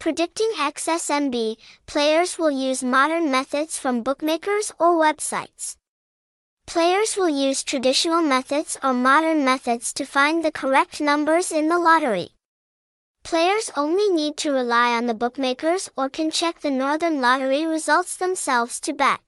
Predicting XSMB, players will use modern methods from bookmakers or websites. Players will use traditional methods or modern methods to find the correct numbers in the lottery. Players only need to rely on the bookmakers or can check the Northern Lottery results themselves to bet.